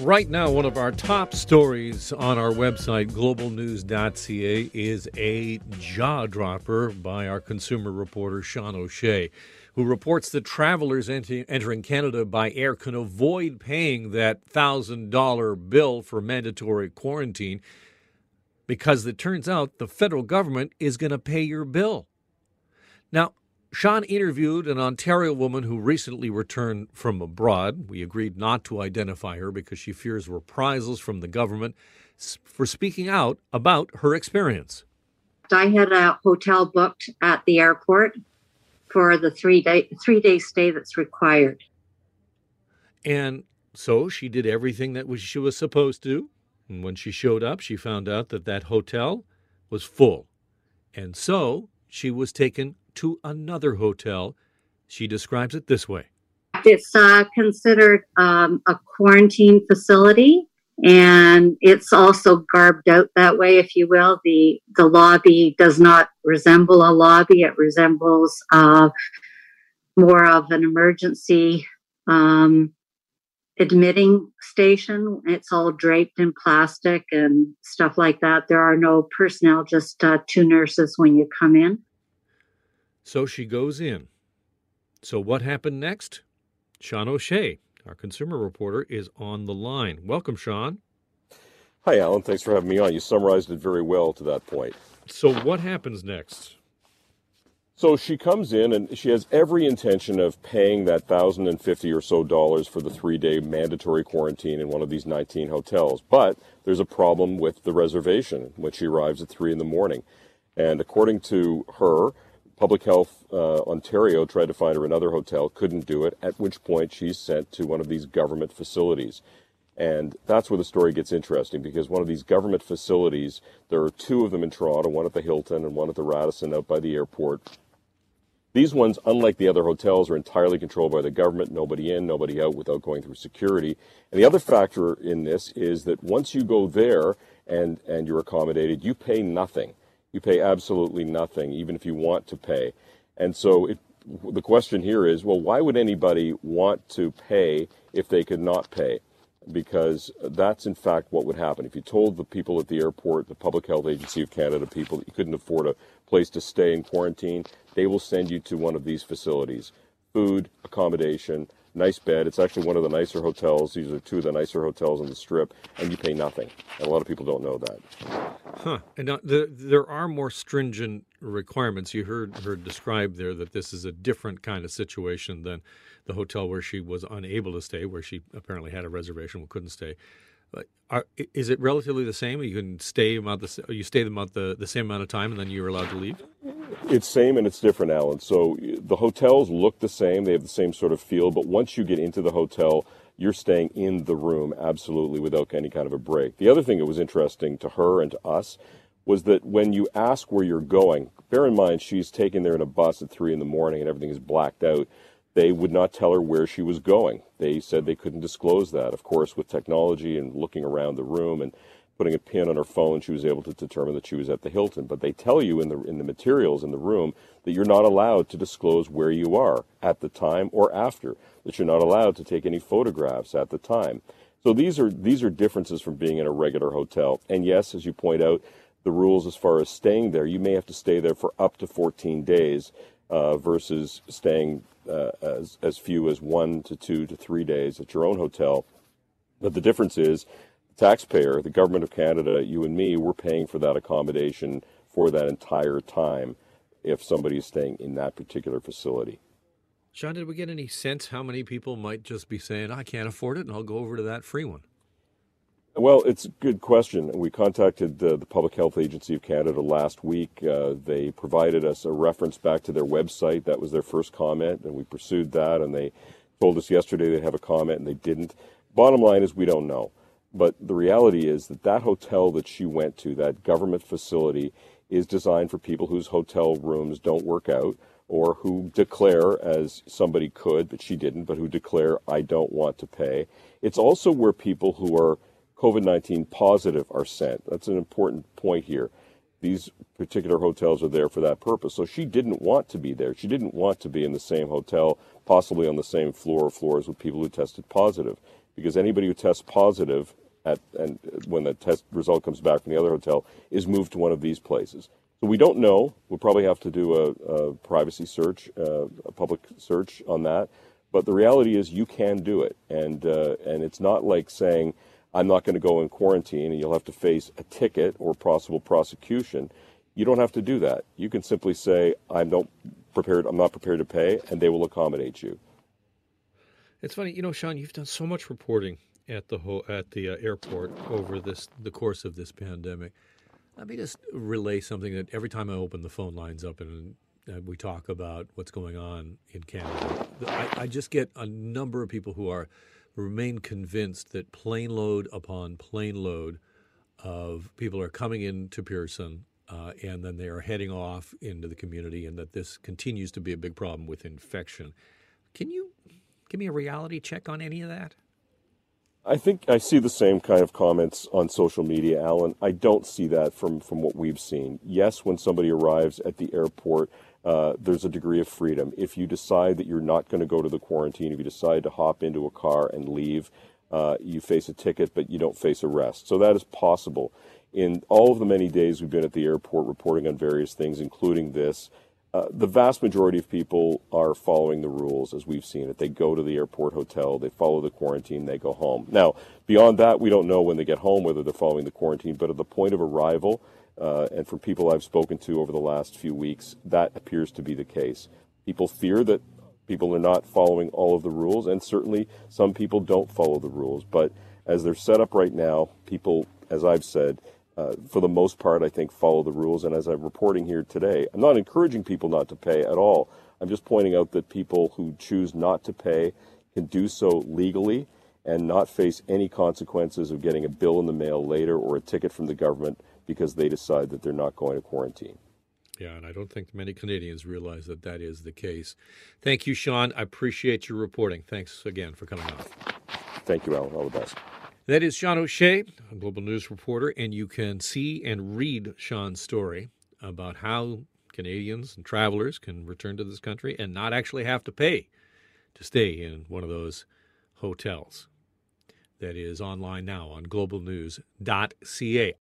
Right now, one of our top stories on our website, globalnews.ca, is a jaw dropper by our consumer reporter, Sean O'Shea, who reports that travelers ent- entering Canada by air can avoid paying that $1,000 bill for mandatory quarantine because it turns out the federal government is going to pay your bill. Now, Sean interviewed an Ontario woman who recently returned from abroad. We agreed not to identify her because she fears reprisals from the government for speaking out about her experience. I had a hotel booked at the airport for the three day three day stay that's required. And so she did everything that she was supposed to. And when she showed up, she found out that that hotel was full. And so she was taken to another hotel. She describes it this way It's uh, considered um, a quarantine facility. And it's also garbed out that way, if you will. The the lobby does not resemble a lobby; it resembles uh, more of an emergency um, admitting station. It's all draped in plastic and stuff like that. There are no personnel, just uh, two nurses when you come in. So she goes in. So what happened next? Sean O'Shea, our consumer reporter, is on the line. Welcome, Sean. Hi, Alan. Thanks for having me on. You summarized it very well to that point. So what happens next? So she comes in and she has every intention of paying that thousand and fifty or so dollars for the three day mandatory quarantine in one of these 19 hotels. But there's a problem with the reservation when she arrives at three in the morning. And according to her, Public Health uh, Ontario tried to find her another hotel, couldn't do it, at which point she's sent to one of these government facilities. And that's where the story gets interesting because one of these government facilities, there are two of them in Toronto, one at the Hilton and one at the Radisson out by the airport. These ones, unlike the other hotels, are entirely controlled by the government, nobody in, nobody out without going through security. And the other factor in this is that once you go there and, and you're accommodated, you pay nothing you pay absolutely nothing, even if you want to pay. And so it, the question here is, well, why would anybody want to pay if they could not pay? Because that's in fact what would happen. If you told the people at the airport, the Public Health Agency of Canada people, that you couldn't afford a place to stay in quarantine, they will send you to one of these facilities. Food, accommodation, nice bed. It's actually one of the nicer hotels. These are two of the nicer hotels on the strip, and you pay nothing. And a lot of people don't know that. Huh. And now, the, there are more stringent requirements. You heard her describe there that this is a different kind of situation than the hotel where she was unable to stay, where she apparently had a reservation but couldn't stay. Are, is it relatively the same? You can stay about the you stay the, about the, the same amount of time, and then you're allowed to leave. It's same and it's different, Alan. So the hotels look the same; they have the same sort of feel. But once you get into the hotel, you're staying in the room absolutely without any kind of a break. The other thing that was interesting to her and to us was that when you ask where you're going, bear in mind she's taken there in a bus at three in the morning and everything is blacked out they would not tell her where she was going. They said they couldn't disclose that. Of course, with technology and looking around the room and putting a pin on her phone, she was able to determine that she was at the Hilton. But they tell you in the in the materials in the room that you're not allowed to disclose where you are at the time or after. That you're not allowed to take any photographs at the time. So these are these are differences from being in a regular hotel. And yes, as you point out, the rules as far as staying there, you may have to stay there for up to 14 days uh, versus staying uh, as, as few as one to two to three days at your own hotel. But the difference is taxpayer, the government of Canada, you and me, we're paying for that accommodation for that entire time if somebody is staying in that particular facility. Sean, did we get any sense how many people might just be saying, I can't afford it and I'll go over to that free one? Well, it's a good question. We contacted uh, the Public Health Agency of Canada last week. Uh, they provided us a reference back to their website. That was their first comment, and we pursued that. And they told us yesterday they'd have a comment, and they didn't. Bottom line is, we don't know. But the reality is that that hotel that she went to, that government facility, is designed for people whose hotel rooms don't work out or who declare, as somebody could, but she didn't, but who declare, I don't want to pay. It's also where people who are COVID 19 positive are sent. That's an important point here. These particular hotels are there for that purpose. So she didn't want to be there. She didn't want to be in the same hotel, possibly on the same floor or floors with people who tested positive. because anybody who tests positive at and when the test result comes back from the other hotel is moved to one of these places. So we don't know. We'll probably have to do a, a privacy search, uh, a public search on that. But the reality is, you can do it, and uh, and it's not like saying I'm not going to go in quarantine and you'll have to face a ticket or possible prosecution. You don't have to do that. You can simply say I'm not prepared. I'm not prepared to pay, and they will accommodate you. It's funny, you know, Sean. You've done so much reporting at the ho- at the uh, airport over this the course of this pandemic. Let me just relay something that every time I open the phone lines up and uh, we talk about what's going on in Canada, I, I just get a number of people who are remain convinced that plane load upon plane load of people are coming into Pearson uh, and then they are heading off into the community, and that this continues to be a big problem with infection. Can you give me a reality check on any of that? I think I see the same kind of comments on social media, Alan. I don't see that from, from what we've seen. Yes, when somebody arrives at the airport, uh, there's a degree of freedom. If you decide that you're not going to go to the quarantine, if you decide to hop into a car and leave, uh, you face a ticket, but you don't face arrest. So that is possible. In all of the many days we've been at the airport reporting on various things, including this, uh, the vast majority of people are following the rules as we've seen it. They go to the airport hotel, they follow the quarantine, they go home. Now, beyond that, we don't know when they get home whether they're following the quarantine, but at the point of arrival, uh, and from people I've spoken to over the last few weeks, that appears to be the case. People fear that people are not following all of the rules, and certainly some people don't follow the rules. But as they're set up right now, people, as I've said, uh, for the most part, I think follow the rules. And as I'm reporting here today, I'm not encouraging people not to pay at all. I'm just pointing out that people who choose not to pay can do so legally and not face any consequences of getting a bill in the mail later or a ticket from the government because they decide that they're not going to quarantine. Yeah, and I don't think many Canadians realize that that is the case. Thank you, Sean. I appreciate your reporting. Thanks again for coming on. Thank you, Alan. All the best. That is Sean O'Shea, a global news reporter, and you can see and read Sean's story about how Canadians and travelers can return to this country and not actually have to pay to stay in one of those hotels. That is online now on globalnews.ca.